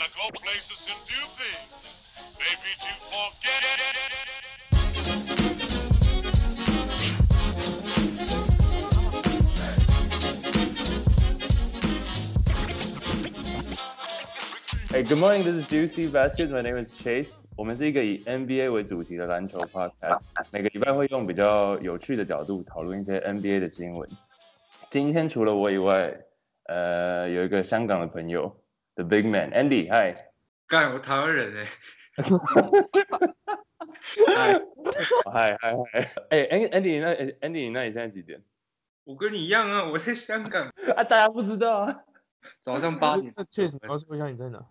Gotta go places and do things. Maybe to forget. Hey, good morning. This is Juicy Baskets. My name is Chase. 我们是一个以 NBA 为主题的篮球 podcast，每个礼拜会用比较有趣的角度讨论一些 NBA 的新闻。今天除了我以外，呃，有一个香港的朋友 ，The Big Man Andy。Hi。干，我台湾人 哎、嗨嗨嗨！哎，Andy，那 Andy，那你现在几点？我跟你一样啊，我在香港，啊，大家不知道啊。早上八点。那确实，你告诉我一下你在哪？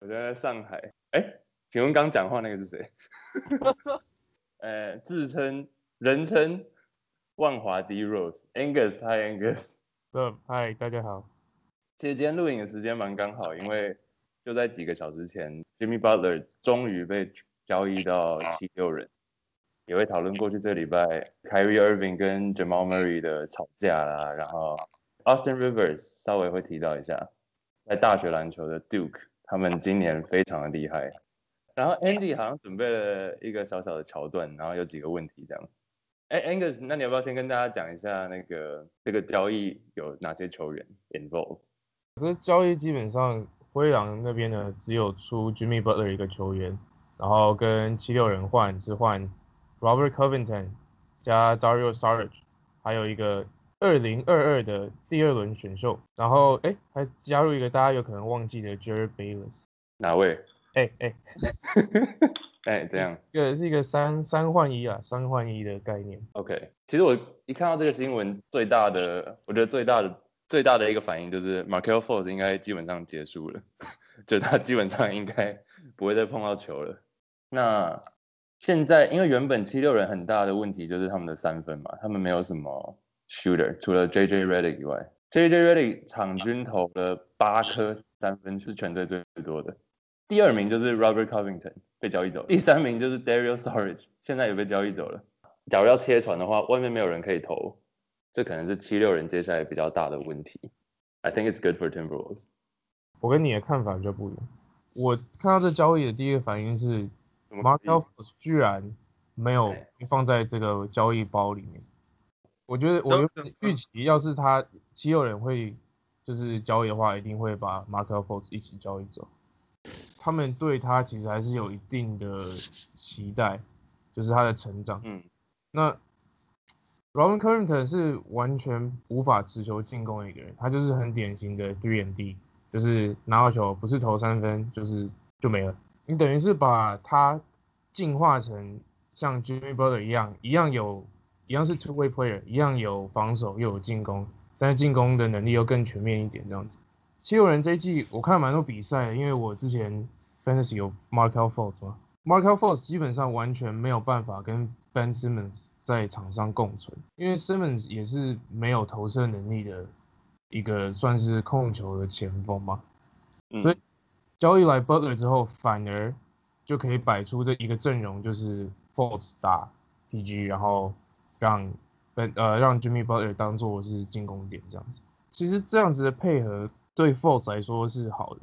我在上海。哎，请问刚讲话那个是谁？呃，自称人称万华 D Rose Angus，Hi Angus。呃，嗨，大家好。其实今天录影的时间蛮刚好，因为就在几个小时前，Jimmy Butler 终于被交易到七六人，也会讨论过去这礼拜 Kyrie Irving 跟 Jamal Murray 的吵架啦，然后 Austin Rivers 稍微会提到一下，在大学篮球的 Duke，他们今年非常的厉害。然后 Andy 好像准备了一个小小的桥段，然后有几个问题这样。哎，Angus，那你要不要先跟大家讲一下那个这个交易有哪些球员 involved？这交易基本上灰狼那边呢，只有出 Jimmy Butler 一个球员，然后跟七六人换是换 Robert Covington 加 Dario Saric，还有一个二零二二的第二轮选秀，然后哎还加入一个大家有可能忘记的 Jared Bayless。哪位？哎哎，哎，这样这个是一个三三换一啊，三换一的概念。OK。其实我一看到这个新闻，最大的，我觉得最大的最大的一个反应就是 Markel Fultz 应该基本上结束了，就他基本上应该不会再碰到球了。那现在因为原本七六人很大的问题就是他们的三分嘛，他们没有什么 shooter，除了 JJ Redick 以外，JJ Redick 场均投了八颗三分，是全队最多的。第二名就是 Robert Covington 被交易走，第三名就是 Dario s t o r a g e 现在也被交易走了。假如要切船的话，外面没有人可以投，这可能是七六人接下来比较大的问题。I think it's good for Timberwolves。我跟你的看法比较不一样。我看到这交易的第一个反应是怎么 Markel Fultz 居然没有放在这个交易包里面。我觉得我预期，要是他七六人会就是交易的话，一定会把 Markel Fultz 一起交易走。他们对他其实还是有一定的期待，就是他的成长。嗯，那 Robin Covington 是完全无法持球进攻的一个人，他就是很典型的 three and D，就是拿到球不是投三分就是就没了。你等于是把他进化成像 Jimmy Butler 一样，一样有，一样是 two way player，一样有防守又有进攻，但是进攻的能力又更全面一点这样子。七六人这一季我看蛮多比赛，因为我之前 Fantasy 有 Markel Fultz 嘛，Markel Fultz 基本上完全没有办法跟 Ben Simmons 在场上共存，因为 Simmons 也是没有投射能力的一个算是控球的前锋嘛，嗯所以交易来 Butler 之后，反而就可以摆出这一个阵容，就是 Force 打 PG，然后让 Ben 呃让 Jimmy Butler 当做是进攻点这样子。其实这样子的配合对 Force 来说是好的，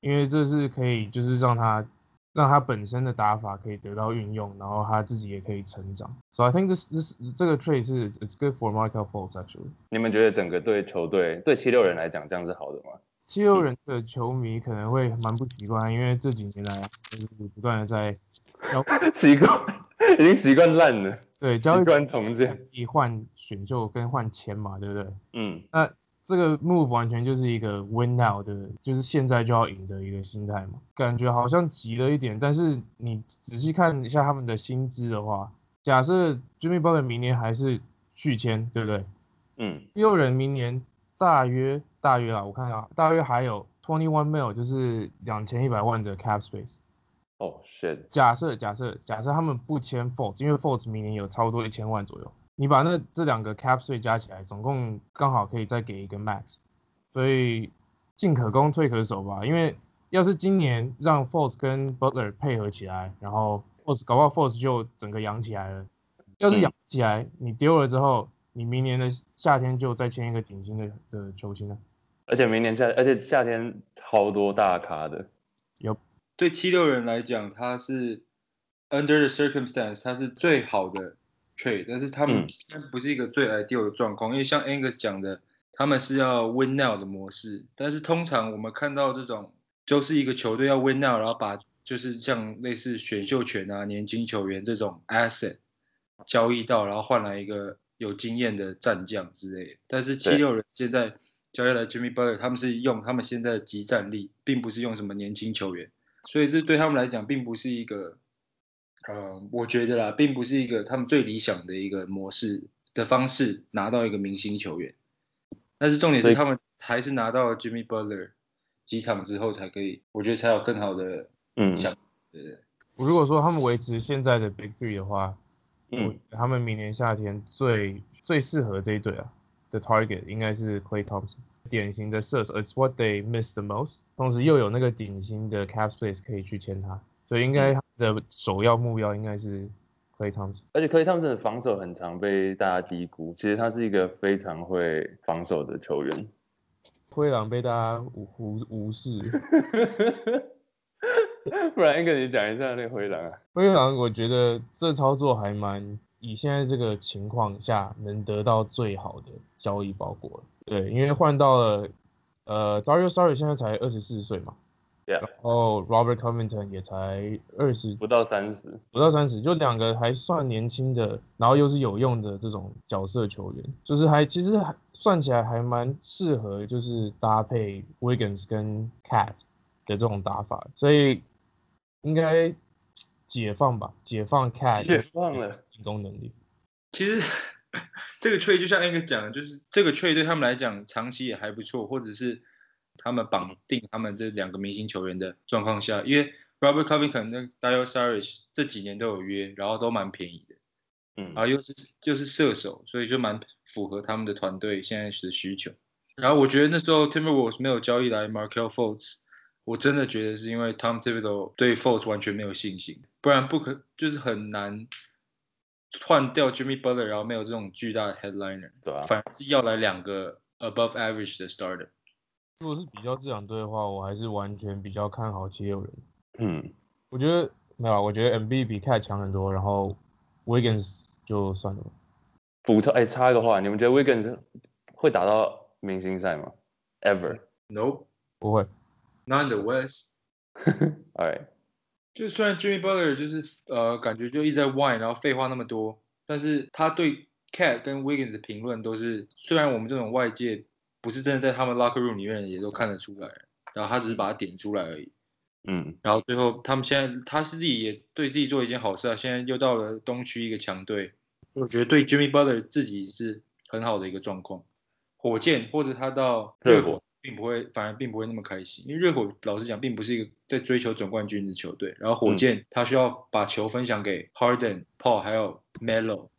因为这是可以就是让他让他本身的打法可以得到运用，然后他自己也可以成长。So I think this this 这个 trade 是 it's good for Markel Fultz actually。你们觉得整个对球队对七六人来讲这样是好的吗？七六人的球迷可能会蛮不习惯，因为这几年来就是不断的在 交习惯已经习惯烂了，习对交易惯重建。以换选秀跟换钱嘛，对不对？嗯那这个 move 完全就是一个 win now 的，就是现在就要赢的一个心态嘛，感觉好像急了一点，但是你仔细看一下他们的薪资的话，假设 Jimmy Butler 明年还是续签，对不对？嗯七六人明年大约大约啊，我看啊，大约还有 twenty one mil，就是两千一百万的 cap space。哦、shit，假设假设假设他们不签 Fultz，因为 Fultz 明年有超多一千万左右，你把那这两个 cap 税加起来，总共刚好可以再给一个 max，所以进可攻退可守吧。因为要是今年让 Force 跟 Butler 配合起来，然后 Force 搞不好 Force 就整个养起来了。要是养起来，你丢了之后，你明年的夏天就再签一个顶薪的的球星了。而且明年夏，而且夏天超多大咖的，有对七六人来讲，他是 under the circumstance，他是最好的 trade，但是他们不是一个最 ideal 的状况，因为像 Angus 讲的，他们是要 win now 的模式，但是通常我们看到这种就是一个球队要 win now，然后把就是像类似选秀权啊、年轻球员这种 asset 交易到，然后换来一个有经验的战将之类的。但是七对。六人现在交易来 Jimmy Butler，他们是用他们现在的集战力，并不是用什么年轻球员，所以这对他们来讲并不是一个，呃，我觉得啦，并不是一个他们最理想的一个模式的方式拿到一个明星球员。但是重点是他们还是拿到 Jimmy Butler 几场之后才可以，我觉得才有更好的嗯。想，对对？如果说他们维持现在的 Big Three 的话，我嗯，他们明年夏天最最适合这一队啊的 target 应该是 Clay Thompson，典型的射手，It's what they miss the most。同时又有那个顶薪的 cap space 可以去签他，所以应该他的首要目标应该是 Clay Thompson。而且科 a 汤 y 的防守很常被大家低估，其实他是一个非常会防守的球员。灰狼被大家无无无视，不然跟你讲一下那个灰狼啊，灰狼我觉得这操作还蛮以现在这个情况下能得到最好的交易包裹了。对，因为换到了呃 Dario Saric 现在才二十四岁嘛然后 Robert Covington 也才二十不到三十，不到三十，就两个还算年轻的，然后又是有用的这种角色球员，就是还其实还算起来还蛮适合，就是搭配 Wiggins 跟 Cat 的这种打法，所以应该解放吧，解放 Cat 解放了进攻能力。其实 这个 trade 就像 Angus 讲的，就是这个 trade 对他们来讲长期也还不错，或者是他们绑定他们这两个明星球员的状况下，因为 Robert Covington 跟 d a r i o s a r i s 这几年都有约，然后都蛮便宜的，嗯然后又是又是射手，所以就蛮符合他们的团队现在的需求。然后我觉得那时候 Timberwolves 没有交易来 Markel Fultz，我真的觉得是因为 Tom Thibodeau 对 Fultz 完全没有信心，不然不可就是很难换掉 Jimmy Butler，然后没有这种巨大的 headliner，对啊，反而是要来两个 above average 的 starter。如果是比较这两队的话，我还是完全比较看好七六人。嗯，我觉得没有啊，我觉得 MB 比 Cat 强很多，然后 Wiggins 就算了吧。补充哎，插一个话，你们觉得 Wiggins 会打到明星赛吗？Ever？Nope, 不会，not in the West。Alright，就虽然 Jimmy Butler 就是呃感觉就一直在 whine，然后废话那么多，但是他对 Cat 跟 Wiggins 的评论都是，虽然我们这种外界不是真的在他们 locker room 里面也都看得出来，然后他只是把它点出来而已。嗯，然后最后他们现在他是自己也对自己做一件好事啊，现在又到了东区一个强队，我觉得对 Jimmy Butler 自己是很好的一个状况。火箭或者他到热热火火，并不会，反而并不会那么开心，因为热火老实讲并不是一个在追求总冠军的球队。然后火嗯箭他需要把球分享给 Harden、Paul 还有 Melo。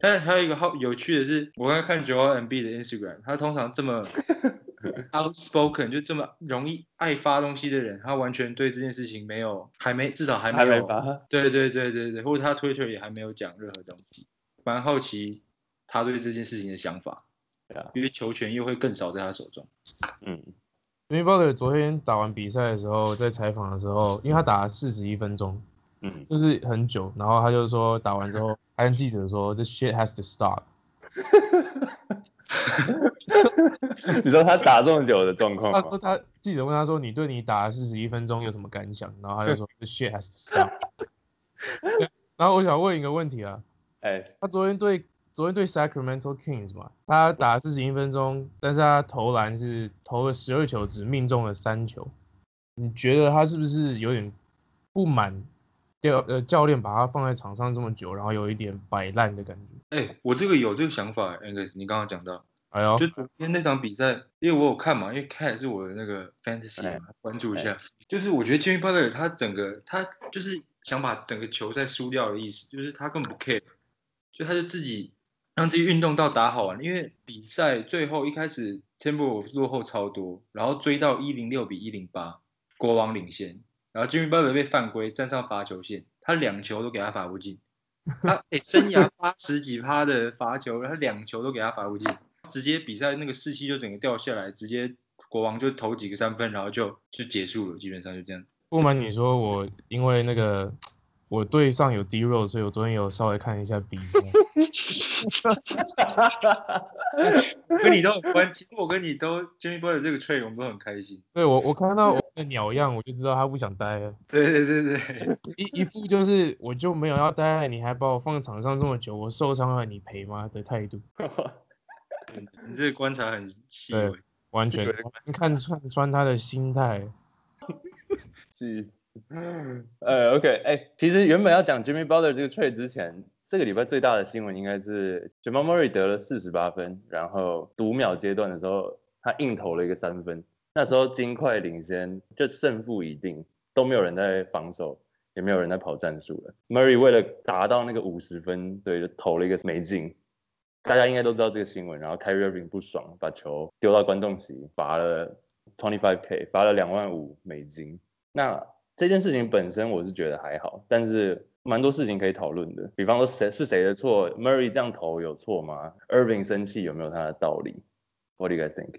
但是还有一个好有趣的是，我刚才看 Joel M B 的 Instagram，他通常这么 outspoken，就这么容易爱发东西的人，他完全对这件事情没有，还没至少还没有，没，对对对对对，或者他 Twitter 也还没有讲任何东西，蛮好奇他对这件事情的想法，对啊，因为球权又会更少在他手中。嗯 Jimmy Butler 昨天打完比赛的时候，在采访的时候，因为他打了四十一分钟，嗯，就是很久，然后他就说打完之后，他跟记者说，This shit has to stop。你说他打这么久的状况？他说他记者问他说，你对你打了四十一分钟有什么感想？然后他就说，This shit has to stop。然后我想问一个问题啊，哎，他昨天对昨天对 Sacramento Kings 嘛，他打四十一分钟，但是他投篮是投了十二球，只命中了三球。你觉得他是不是有点不满教呃教练把他放在场上这么久，然后有一点摆烂的感觉？哎，我这个有这个想法，Angus，你刚刚讲到，哎呦，就昨天那场比赛，因为我有看嘛，因为 Cat 是我的那个 fantasy 哎嘛，关注一下。就是我觉得 Jimmy Butler 他整个他就是想把整个球赛输掉的意思，就是他根本不 care，就他就自己让自己运动到打好玩。因为比赛最后一开始 Timberwolves 落后超多，然后追到一零六比一零八，国王领先，然后 Jimmy Butler 被犯规站上罚球线，他两球都给他罚不进。他诶，生涯八十几趴的罚球，他两球都给他罚不进，直接比赛那个士气就整个掉下来，直接国王就投几个三分，然后就就结束了，基本上就这样。不瞒你说，我因为那个我队上有 D Rose，所以我昨天有稍微看一下比赛。跟你都很关，其实我跟你都 Jimmy Butler 这个 trade 我们都很开心。对我，我看到我的鸟样，我就知道他不想待了。对对对对，一一副就是我就没有要待，你还把我放场上这么久，我受伤了你赔吗的态度，你这个观察很细对微。完全看穿穿他的心态。是，呃，OK，哎、其实原本要讲 Jimmy Butler 这个 trade 之前，这个礼拜最大的新闻应该是 Jamal Murray 得了四十八分，然后读秒阶段的时候，他硬投了一个三分，那时候金块领先，就胜负已定，都没有人在防守，也没有人在跑战术了。Murray 为了达到那个五十分，对，就投了一个没进。大家应该都知道这个新闻，然后 Kyrie Irving 不爽，把球丢到观众席，罚了 twenty five k，罚了两万五美金。那这件事情本身我是觉得还好，但是蛮多事情可以讨论的。比方说谁是谁的错，Murray 这样投有错吗？Irving 生气有没有他的道理？What do you guys think？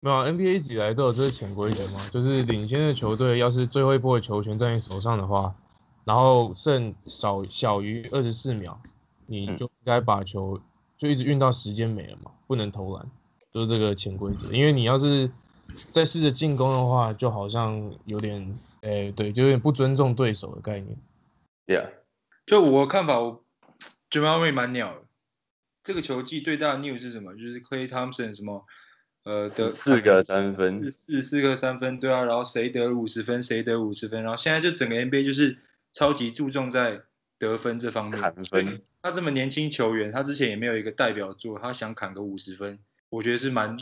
没有啊 NBA 一直以来都有这个潜规则嘛，就是领先的球队要是最后一波的球权在你手上的话，然后剩少小于二十四秒，你嗯就应该把球就一直运到时间没了嘛，不能投篮，就是这个潜规则。因为你要是再试着进攻的话，就好像有点，诶、对，就有点不尊重对手的概念。Yeah，就我看法，我 Jamal Murray 蛮鸟的。这个球季最大的 news 是什么？就是 Clay Thompson 什么呃得四个三分四，四四个三分，对啊，然后谁得五十分，谁得五十分，然后现在就整个 NBA 就是超级注重在得分这方面。砍分他这么年轻球员，他之前也没有一个代表作，他想砍个五十分，我觉得是蛮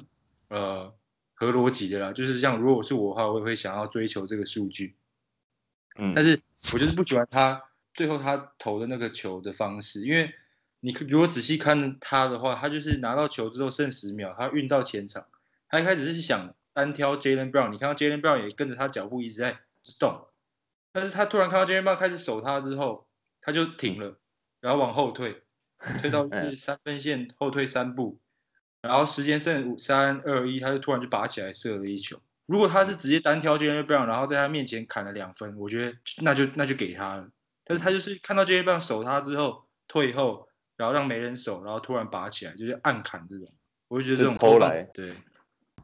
呃合逻辑的啦。就是像如果是我的话，我也会想要追求这个数据。嗯，但是我就是不喜欢他最后他投的那个球的方式，因为你如果仔细看他的话，他就是拿到球之后剩十秒，他运到前场，他一开始是想单挑 Jalen Brown，你看到 Jalen Brown 也跟着他脚步一直在动，但是他突然看到 Jalen Brown 开始守他之后，他就停了，然后往后退，退到是三分线后退三步，然后时间剩五三二一，他就突然就拔起来射了一球。如果他是直接单挑 Jalen Brown，然后在他面前砍了两分，我觉得那就那就给他了。但是他就是看到 Jalen Brown 守他之后退后，然后让没人守，然后突然拔起来，就是暗砍这种，我就觉得这种偷来对，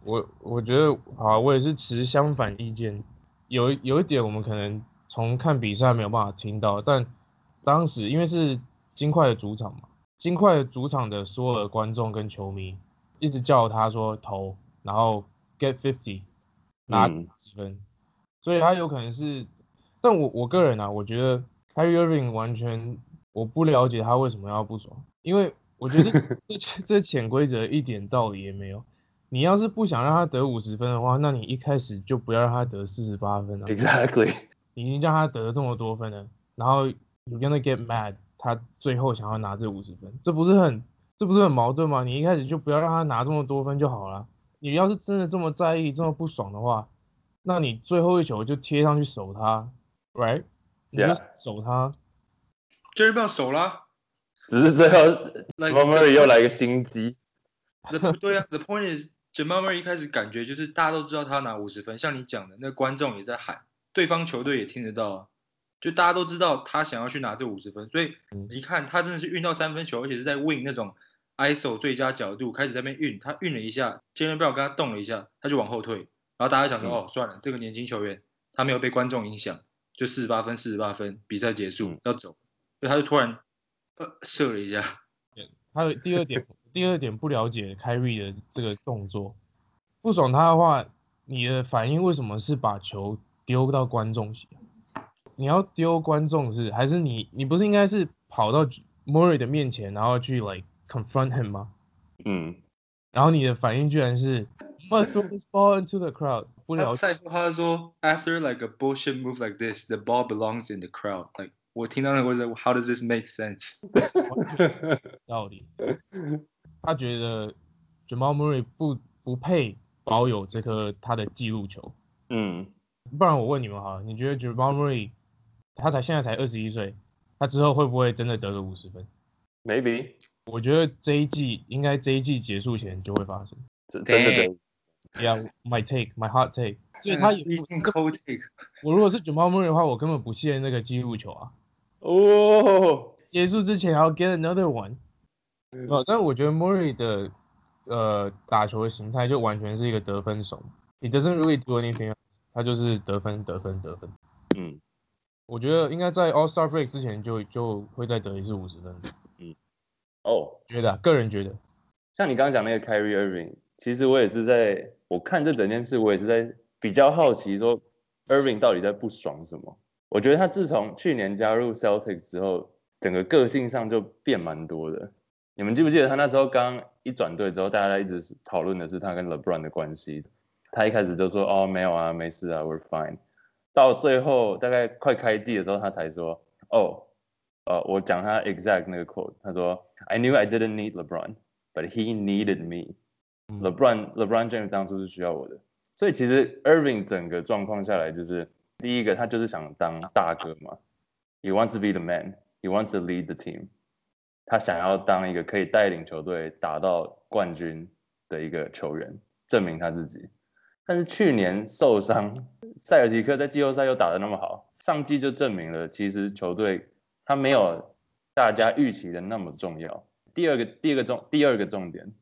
我我觉得啊，我也是持相反意见。有有一点我们可能从看比赛没有办法听到，但当时因为是金块的主场嘛，金块的主场的所有的观众跟球迷一直叫他说投，然后 get fifty 拿分，所以他有可能是，但我我个人啊，我觉得 Kyrie Irving 完全我不了解他为什么要不爽，因为我觉得这 这这潜规则一点道理也没有。你要是不想让他得五十分的话，那你一开始就不要让他得四十八分啊！Exactly，你已经让他得这么多分了，然后 you gonna get mad，他最后想要拿这五十分，这不是很这不是很矛盾吗？你一开始就不要让他拿这么多分就好了。你要是真的这么在意、这么不爽的话，那你最后一球就贴上去守他，right？你就 Yeah 守他。Jalen Brown 守啦只是最后 Like Jamal Murray 又来一个心机，The 对啊，The point is Jamal Murray 一开始感觉就是大家都知道他拿五十分，像你讲的，那观众也在喊，对方球队也听得到啊，就大家都知道他想要去拿这五十分，所以你看他真的是运到三分球，而且是在 win 那种 ISO 最佳角度开始在那边运，他运了一下，Jalen Brown 跟他动了一下，他就往后退，然后大家想说、嗯。哦算了，这个年轻球员他没有被观众影响，就四十八分四十八分，比赛结束、嗯要走，所以他就突然呃射了一下。还有第二点，第二点不了解凯瑞的这个动作，不爽他的话，你的反应为什么是把球丢到观众席？你要丢观众是还是你你不是应该是跑到 Murray 的面前，然后去 like confront him 吗？嗯，然后你的反应居然是 must throw this ball into the crowd，不了解赛后他说，After like a bullshit move like this, the ball belongs in the crowd. Like 我听到那个我说，How does this make sense？道理。他觉得 Jamal Murray 不不配保有这颗他的记录球。嗯，不然我问你们好了，你觉得 Jamal Murray 他才现在才二十一岁，他之后会不会真的得个五十分？ maybe 我觉得这一季应该这一季结束前就会发生。真真的真的 yeah my take my heart take 所以他有一点 cold take 我如果是九毛的话我根本不屑那个记入球啊哦。结束之前还要 get another one 哦但我觉得 mori 的呃打球的形态就完全是一个得分手 he doesn t really do anything 他就是得分得分得分嗯。我觉得应该在 all star break 之前就就会再得一次五十分。嗯。哦。觉得啊个人觉得。像你刚刚讲那个 Carrie Irving 其实我也是在我看这整件事，我也是在比较好奇说 Irving 到底在不爽什么。我觉得他自从去年加入 Celtics 之后，整个个性上就变蛮多的。你们记不记得他那时候刚一转队之后，大家一直讨论的是他跟 LeBron 的关系。他一开始就说哦没有啊，没事啊，We're fine。到最后大概快开季的时候，他才说哦，呃，我讲他 exact 那个 quote，他说 I knew I didn't need LeBron。But he needed me. LeBron LeBron James 当初是需要我的，所以其实 Irving 整个状况下来，就是第一个他就是想当大哥嘛，He wants to be the man. He wants to lead the team. 他想要当一个可以带领球队打到冠军的一个球员，证明他自己。但是去年受伤，塞尔提克在季后赛又打得那么好，上季就证明了其实球队他没有大家预期的那么重要。第二个第二个重第二个重点，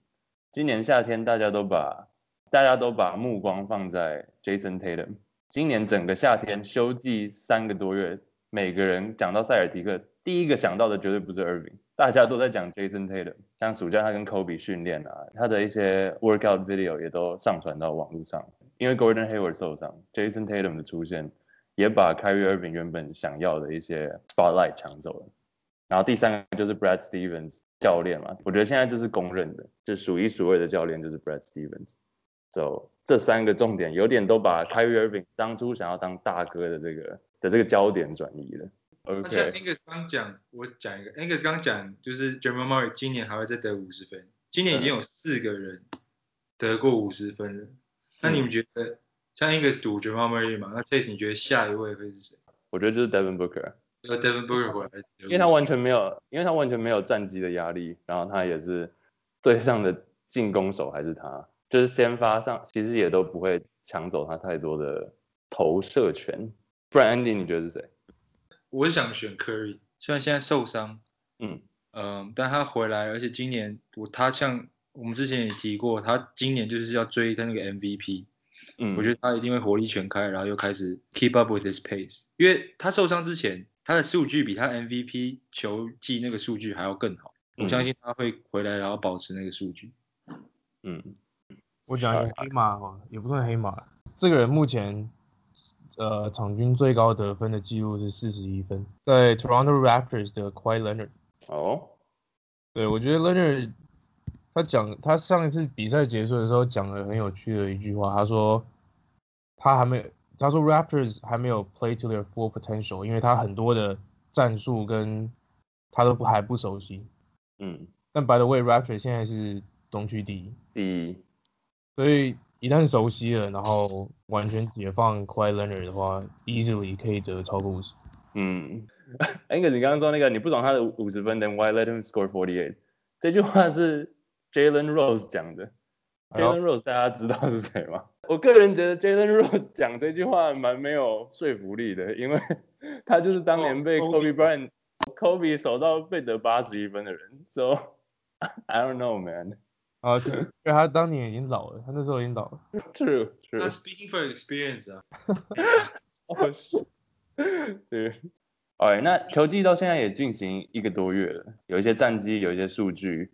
今年夏天大家都把大家都把目光放在 Jason Tatum。今年整个夏天休季三个多月，每个人讲到塞尔提克，第一个想到的绝对不是 Irving，大家都在讲 Jason Tatum。像暑假他跟 Kobe 训练啊，他的一些 workout video 也都上传到网络上。因为 Gordon Hayward 受伤，Jason Tatum 的出现也把 Kyrie Irving 原本想要的一些 spotlight 抢走了。然后第三个就是 Brad Stevens 教练嘛，我觉得现在这是公认的，就数一数二的教练就是 Brad Stevens。So 这三个重点有点都把 Kyrie Irving 当初想要当大哥的这个的这个焦点转移了。那像 OK，Angus 刚讲，我讲一个，Angus 刚讲就是 Jamal Murray 今年还会再得五十分，今年已经有四个人得过五十分了。那你们觉得像 Angus 赌 Jamal Murray 嘛？那 Chase 你觉得下一位会是谁？我觉得就是 Devin Booker。要 Devin Booker 回来，因为他完全没有，因为他完全没有战绩的压力，然后他也是对上的进攻手还是他，就是先发上其实也都不会抢走他太多的投射权。不然 Andy 你觉得是谁？我想选 Curry，虽然现在受伤，嗯嗯，但他回来，而且今年我他像我们之前也提过，他今年就是要追他那个 MVP，嗯，我觉得他一定会火力全开，然后又开始 keep up with his pace，因为他受伤之前，他的数据比他 MVP 球季那个数据还要更好，我嗯相信他会回来，然后保持那个数据。嗯我讲一个黑马嘛，也不算黑马。这个人目前呃场均最高得分的记录是四十一分，在 Toronto Raptors 的 Kawhi Leonard。哦对我觉得 Leonard 他讲他上一次比赛结束的时候讲了很有趣的一句话，他说他还没他说 Raptors 还没有 play to their full potential，因为他很多的战术跟他都不还不熟悉。嗯，但 by the way，Raptors 现在是东区第一。第一所以一旦熟悉了，然后完全解放 Kawhi Leonard 的话，easily 可以得超过五十。嗯，那个你刚刚说那个你不懂他的五十分，then why let him score forty eight？这句话是 Jalen Rose 讲的。Jalen Rose 大家知道是谁吗？我个人觉得 Jalen Rose 讲这句话蛮没有说服力的，因为 他就是当年被哦 Kobe Bryant、Kobe 守到被得八十一分的人，so I don't know man。啊，对，因为他当年已经老了，他那时候已经老了。True, true.。speaking for experience 啊，哦，是，对。哎，那球季到现在也进行一个多月了，有一些战绩，有一些数据，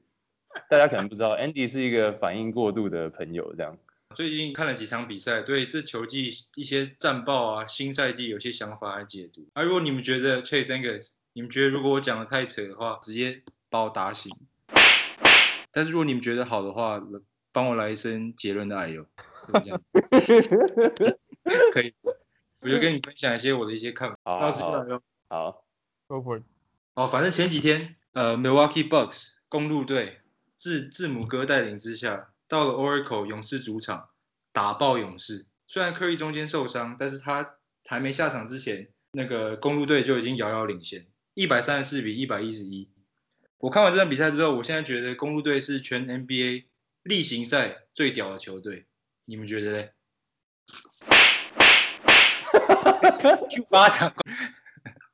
大家可能不知道，Andy 是一个反应过度的朋友，这样。最近看了几场比赛，对这球季一些战报啊、新赛季有些想法和解读。啊、如果你们觉得 Chase Angus，你们觉得如果我讲的太扯的话，直接把我打醒。但是如果你们觉得好的话，帮我来一声杰伦的爱哟，就这样 可以。我就跟你分享一些我的一些看法。好好。好，Go for it。哦，反正前几天，呃，Milwaukee Bucks 公路队字字母哥带领之下，到了 Oracle 勇士主场打爆勇士。虽然科 u 中间受伤，但是他还没下场之前，那个公路队就已经遥遥领先，一百三十四比一百一十一。我看完这场比赛之后，我现在觉得公路队是全 NBA 例行赛最屌的球队，你们觉得嘞？就巴掌，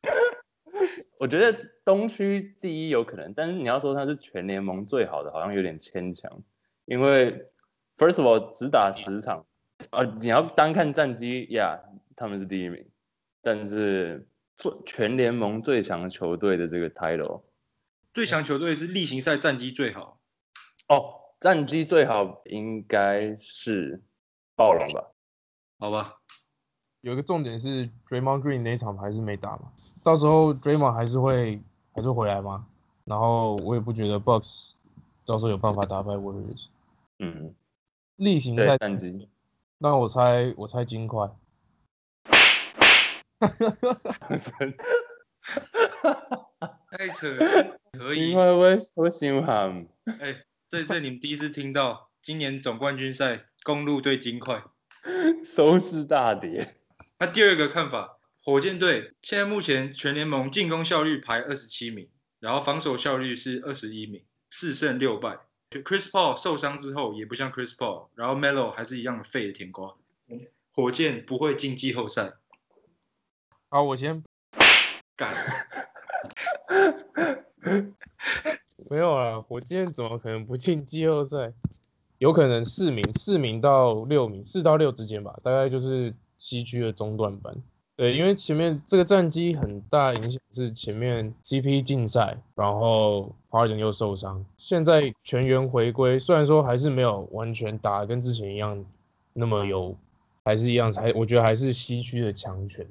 我觉得东区第一有可能，但是你要说他是全联盟最好的，好像有点牵强。因为 first of all 只打十场，啊，你要单看战绩呀他们是第一名，但是做全联盟最强球队的这个 title，最强球队是例行赛战绩最好。哦，战绩最好应该是暴龙吧？好吧，有一个重点是 Draymond Green 那一场还是没打嘛，到时候 Draymond 还是会还是回来吗？然后我也不觉得 Bucks 到时候有办法打败 Warriors。嗯，例行对赛，战绩，那我猜我猜金块。太扯了，可以因。为我我喜欢哎，这这你们第一次听到，今年总冠军赛公路对金块。收视大跌。那第二个看法，火箭队现在目前全联盟进攻效率排二十七名，然后防守效率是二十一名，四胜六败。Chris Paul 受伤之后也不像 Chris Paul，然后 Melo 还是一样的废的甜瓜。火箭不会进季后赛，好，我先 干。没有啊，火箭怎么可能不进季后赛？有可能四名，四名到六名，四到六之间吧，大概就是西区的中段班。对，因为前面这个战绩很大影响是前面 CP 禁赛，然后 Harden 又受伤，现在全员回归，虽然说还是没有完全打跟之前一样那么有，还是一样，还我觉得还是西区的强权。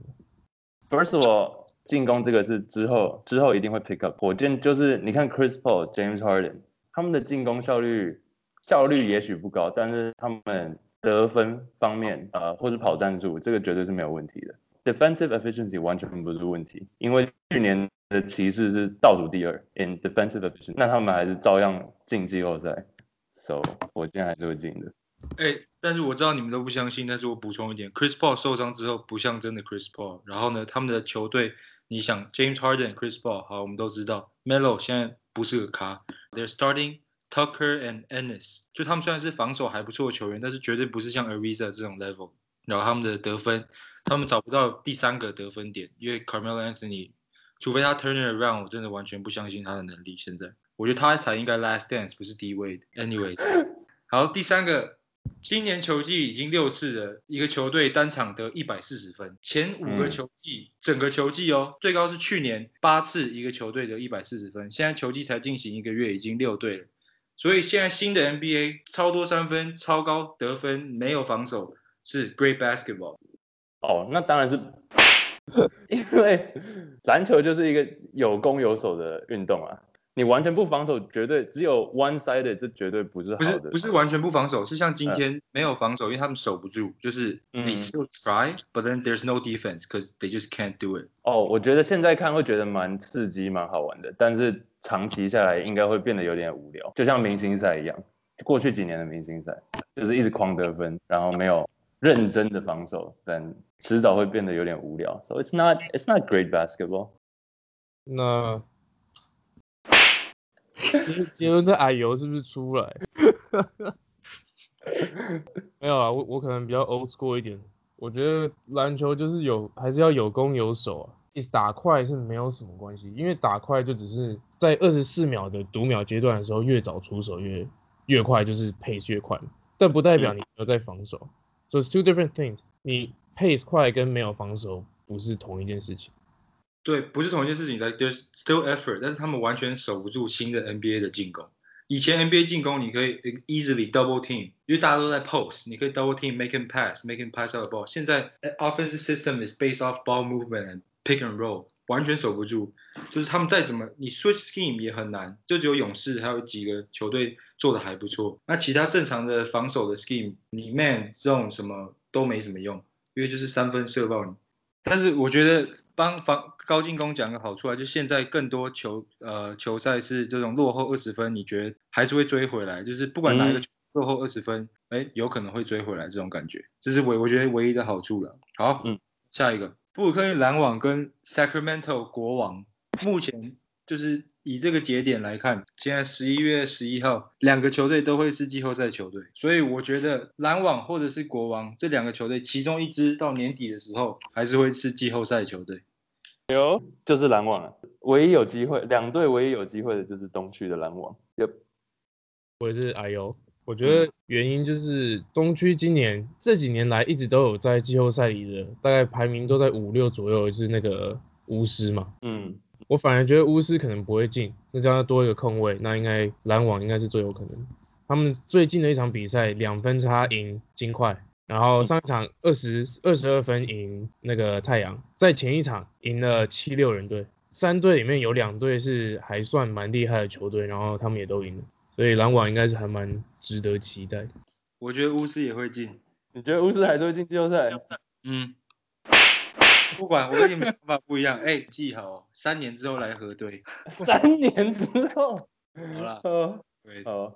First of all，进攻这个是之后之后一定会 pick up。火箭就是你看 Chris Paul、James Harden 他们的进攻效率效率也许不高，但是他们得分方面呃或是跑战术这个绝对是没有问题的。Defensive efficiency 完全不是问题，因为去年的骑士是倒数第二 in defensive efficiency，那他们还是照样进季后赛，so 火箭还是会进的。哎、但是我知道你们都不相信，但是我补充一点，Chris Paul 受伤之后不像真的 Chris Paul。然后呢，他们的球队，你想 James Harden、Chris Paul，好，我们都知道，Melo 现在不是个咖，They're starting Tucker and Ennis，就他们虽然是防守还不错的球员，但是绝对不是像 Ariza 这种 level。然后他们的得分，他们找不到第三个得分点，因为 Carmelo Anthony，除非他 turn it around，我真的完全不相信他的能力。现在，我觉得他才应该 last dance，不是低位的。Anyways，好，第三个，今年球季已经六次了，一个球队单场得一百四十分，前五个嗯球季、整个球季哦，最高是去年八次一个球队得一百四十分，现在球季才进行一个月，已经六队了。所以现在新的 NBA 超多三分、超高得分，没有防守是 great basketball。哦，那当然是，因为篮球就是一个有攻有守的运动啊。你完全不防守，绝对只有 one sided，这绝对不是不好的。是不是完全不防守，是像今天没有防守，因为他们守不住，就是嗯 they still try，but then there's no defense because they just can't do it。哦，我觉得现在看会觉得蛮刺激、蛮好玩的，但是长期下来应该会变得有点无聊，就像明星赛一样。过去几年的明星赛就是一直狂得分，然后没有认真的防守，但迟早会变得有点无聊。So it's not it's not great basketball。那结结论的矮油是不是出来？没有啊，我我可能比较 old school 一点。我觉得篮球就是有还是要有攻有守啊，一直打快是没有什么关系，因为打快就只是在二十四秒的读秒阶段的时候，越早出手越越快，就是 pace 越快，但不代表你没有在防守。So it's two different things。你 pace 快跟没有防守不是同一件事情。对，不是同一件事情，like there's still effort，但是他们完全守不住新的 NBA 的进攻。以前 NBA 进攻你可以 easily double team，因为大家都在 post，你可以 double team make him pass，make him pass out the ball。现在 offensive system is based off ball movement and pick and roll，完全守不住。就是他们再怎么你 switch scheme 也很难，就只有勇士还有几个球队 做的还不错。那其他正常的防守的 scheme，你 man 这种什么都没什么用，因为就是三分射爆你。但是我觉得帮防高进攻讲个好处啊，就现在更多球呃球赛是这种落后二十分，你觉得还是会追回来，就是不管哪一个落后二十分，哎、有可能会追回来这种感觉，这是唯我觉得唯一的好处了。好，嗯，下一个布鲁克林篮网跟 Sacramento 国王，目前就是以这个节点来看，现在十一月十一号，两个球队都会是季后赛球队，所以我觉得篮网或者是国王这两个球队，其中一支到年底的时候还是会是季后赛球队。有就是篮网了，唯一有机会，两队唯一有机会的就是东区的篮网。Yep，我也是哎呦，我觉得原因就是东区今年这几年来一直都有在季后赛里的，大概排名都在五六左右，就是那个巫师嘛。嗯，我反而觉得巫师可能不会进，那这样多一个空位，那应该篮网应该是最有可能。他们最近的一场比赛两分差赢金块，然后上一场二十二十二分赢那个太阳，在前一场赢了七六人队，三队里面有两队是还算蛮厉害的球队，然后他们也都赢了，所以篮网应该是还蛮值得期待。我觉得巫师也会进。你觉得巫师还是会进季后赛？嗯，不管我跟你们想法不一样，哎、记好哦，三年之后来核对。三年之后，好啦，呃，对，哦，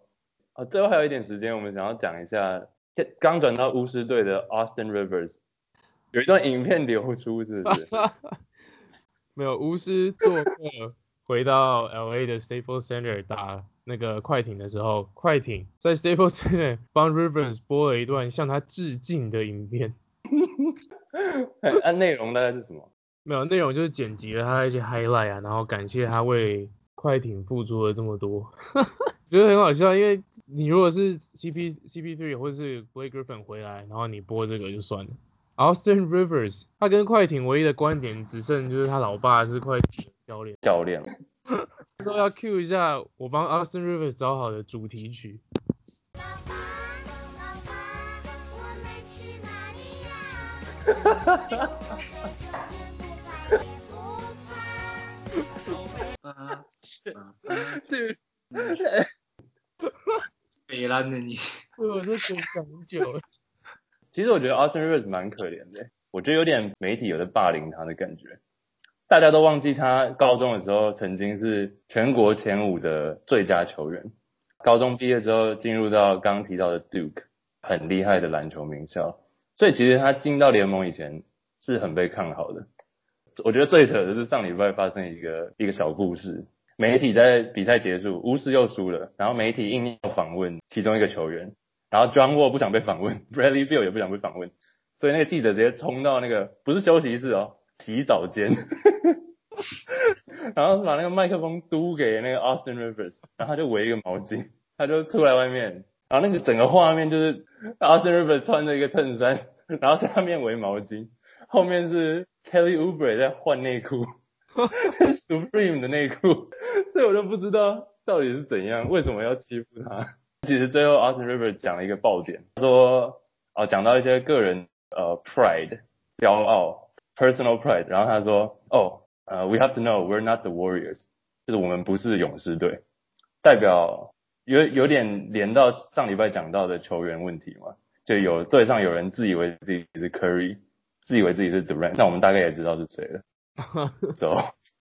哦，最后还有一点时间，我们想要讲一下，这刚转到巫师队的 Austin Rivers，有一段影片流出，是不是？没有巫师做 客回到 L A 的 Staples Center 打那个快艇的时候，快艇在 Staples Center 帮 Rivers 播了一段向他致敬的影片。按 内容大概是什么？没有内容就是剪辑了他的一些 highlight 啊，然后感谢他为快艇付出了这么多，觉得很好笑。因为你如果是 CP CP three 或者是 Blake Griffin 回来，然后你播这个就算了。Austin Rivers 他跟快艇唯一的观点只剩就是他老爸是快艇的教练。教练，说要 cue 一下我帮 Austin Rivers 找好的主题曲。啊 啊对，北兰的你，我都等很久了。其实我觉得 Austin Rivers 蛮可怜的，我觉得有点媒体有在霸凌他的感觉。大家都忘记他高中的时候曾经是全国前五的最佳球员，高中毕业之后进入到刚刚提到的 Duke，很厉害的篮球名校，所以其实他进到联盟以前是很被看好的。我觉得最扯的是上礼拜发生一个一个小故事，媒体在比赛结束，巫师又输了，然后媒体硬要访问其中一个球员，然后 John Wall 不想被访问，Bradley Beal 也不想被访问，所以那个记者直接冲到那个不是休息室哦，洗澡间，然后把那个麦克风嘟给那个 Austin Rivers，然后他就围一个毛巾，他就出来外面，然后那个整个画面就是 Austin Rivers 穿着一个衬衫，然后下面围毛巾，后面是 Kelly Oubre 在换内裤，Supreme 的内裤，所以我都不知道到底是怎样，为什么要欺负他。其实最后 Austin Rivers 讲了一个爆点，他说哦讲到一些个人呃 pride 骄傲 personal pride，然后他说哦呃 we have to know we're not the Warriors，就是我们不是勇士队，代表有有点连到上礼拜讲到的球员问题嘛，就有队上有人自以为自己是 Curry，自以为自己是 Durant，那我们大概也知道是谁了。走，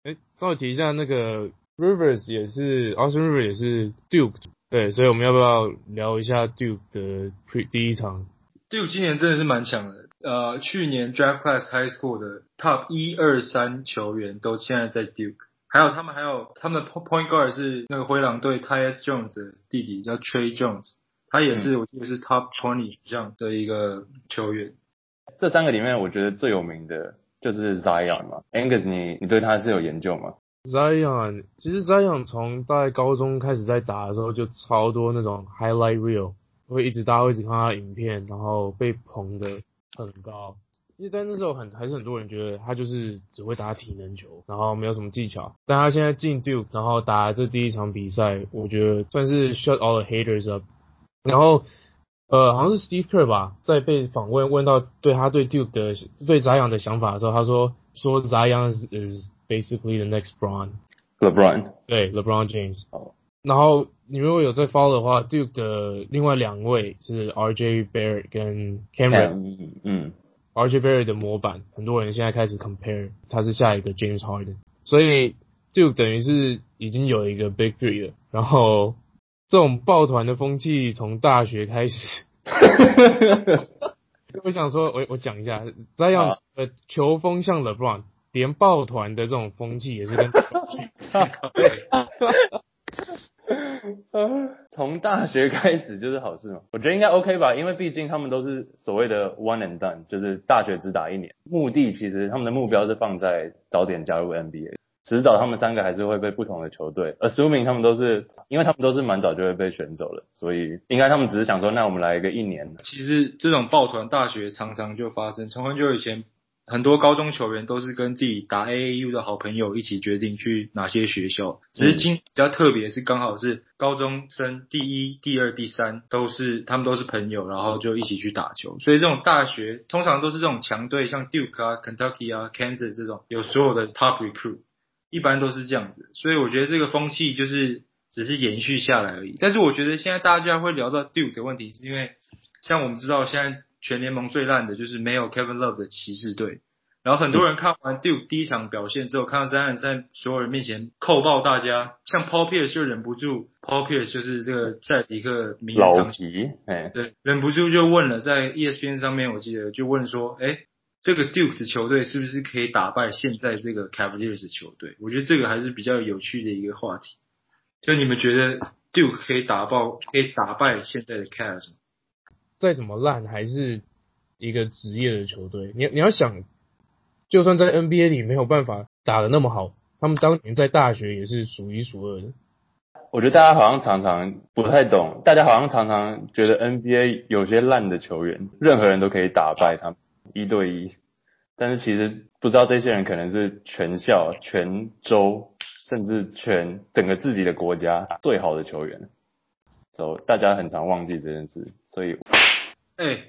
哎，稍微提一下那个 Rivers 也是 Austin Rivers 也是 Duke，对，所以我们要不要聊一下 Duke 的 pre 第一场？Duke 今年真的是蛮强的。呃，去年 Draft Class High School 的 Top 一二三球员都现在在 Duke，还有他们还有他们的 Point Guard 是那个灰狼队 Tyus Jones 的弟弟叫 Trey Jones，他也是、我记得是 Top Twenty 这样的一个球员。这三个里面我觉得最有名的就是 Zion 嘛，Angus 你你对他是有研究吗？Zion 其实 Zion 从大概高中开始在打的时候就超多那种 highlight reel，会一直大家会一直看他的影片，然后被捧的很高。因为在那时候很还是很多人觉得他就是只会打体能球，然后没有什么技巧。但他现在进 Duke，然后打这第一场比赛，我觉得算是 shut all the haters up。然后呃，好像是 Steve Kerr 吧，在被访问问到对他对 Duke 的对 Zion 的想法的时候，他说说 Zion is, is basically the next Bron。LeBron，对，LeBron James。哦然后你如果有在 follow 的话，Duke 的另外两位是 RJ Barrett 跟 Cameron。嗯嗯，RJ Barrett 的模板，很多人现在开始 compare，他是下一个 James Harden，所以 Duke 等于是已经有一个 Big Three 了。然后这种抱团的风气从大学开始。我想说，我我讲一下，这样好的球风像 LeBron，连抱团的这种风气也是跟 从大学开始就是好事嘛，我觉得应该 OK 吧，因为毕竟他们都是所谓的 one and done，就是大学只打一年，目的其实他们的目标是放在早点加入 NBA，迟早他们三个还是会被不同的球队，assuming 他们都是，因为他们都是蛮早就会被选走了，所以应该他们只是想说，那我们来一个一年，其实这种抱团大学常常就发生，从很久以前，很多高中球员都是跟自己打 AAU 的好朋友一起决定去哪些学校。只是今比较特别是刚好是高中生第一、第二、第三都是他们都是朋友，然后就一起去打球。所以这种大学通常都是这种强队，像 Duke 啊、Kentucky 啊、Kansas 这种有所有的 top recruit，一般都是这样子。所以我觉得这个风气就是只是延续下来而已。但是我觉得现在大家会聊到 Duke 的问题，是因为像我们知道现在全联盟最烂的就是没有 Kevin Love 的骑士队。然后很多人看完 Duke 第一场表现之后，看到詹汉在所有人面前扣爆大家，像 Paul Pierce 就忍不住，Paul Pierce 就是这个在一个名人老堂皮，哎，对，忍不住就问了，在 E ESPN 上面我记得就问说，哎，这个 Duke 的球队是不是可以打败现在这个 Cavaliers 的球队？我觉得这个还是比较有趣的一个话题。就你们觉得 Duke 可以打爆，可以打败现在的 Cavs 吗？再怎么烂还是一个职业的球队。你你要想，就算在 NBA 里没有办法打得那么好，他们当年在大学也是数一数二的。我觉得大家好像常常不太懂，大家好像常常觉得 NBA 有些烂的球员，任何人都可以打败他们一对一，但是其实不知道这些人可能是全校、全州，甚至全整个自己的国家最好的球员，所以大家很常忘记这件事，所以哎，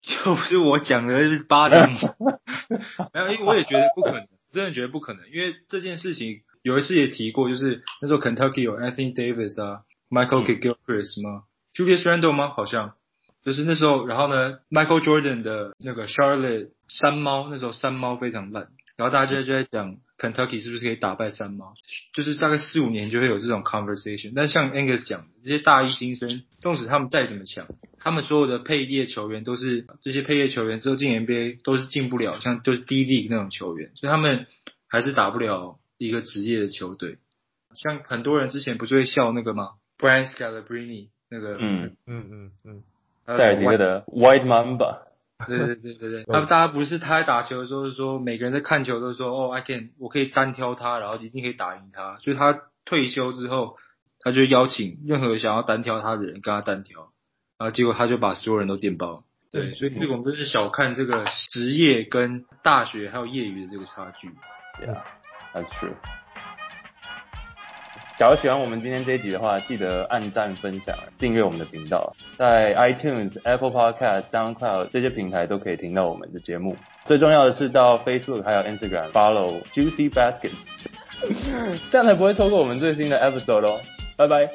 就不是我讲的是八点五，没有，因为我也觉得不可能，真的觉得不可能，因为这件事情有一次也提过，就是那时候 Kentucky 有 Anthony Davis 啊，Michael K. Gilchrist 吗？Julius Randle 吗？好像就是那时候，然后呢，Michael Jordan 的那个 Charlotte 山猫，那时候山猫非常烂，然后大家就在讲 Kentucky 是不是可以打败山猫，就是大概四五年就会有这种 conversation。但像 Angus 讲的，这些大一新生，纵使他们再怎么强，他们所有的配列球员都是这些配列球员之后进 NBA 都是进不了，像就是 D League 那种球员，所以他们还是打不了一个职业的球队。像很多人之前不是会笑那个吗？Brian Scalabrine 那个，嗯，嗯嗯嗯，还有塞尔提克的 White Mamba，对对对对对，他们大家不是他在打球的时候是说，每个人在看球都说，哦，I can，我可以单挑他，然后一定可以打赢他。所以他退休之后，他就邀请任何想要单挑他的人跟他单挑，然后结果他就把所有人都电爆。对，所以这个我们就是小看这个职业跟大学还有业余的这个差距。Yeah，that's true。假如喜欢我们今天这一集的话，记得按赞、分享、订阅我们的频道，在 iTunes、Apple Podcast、SoundCloud 这些平台都可以听到我们的节目。最重要的是到 Facebook 还有 Instagram follow Juicy Basket，这样才不会错过我们最新的 episode 哦。拜拜。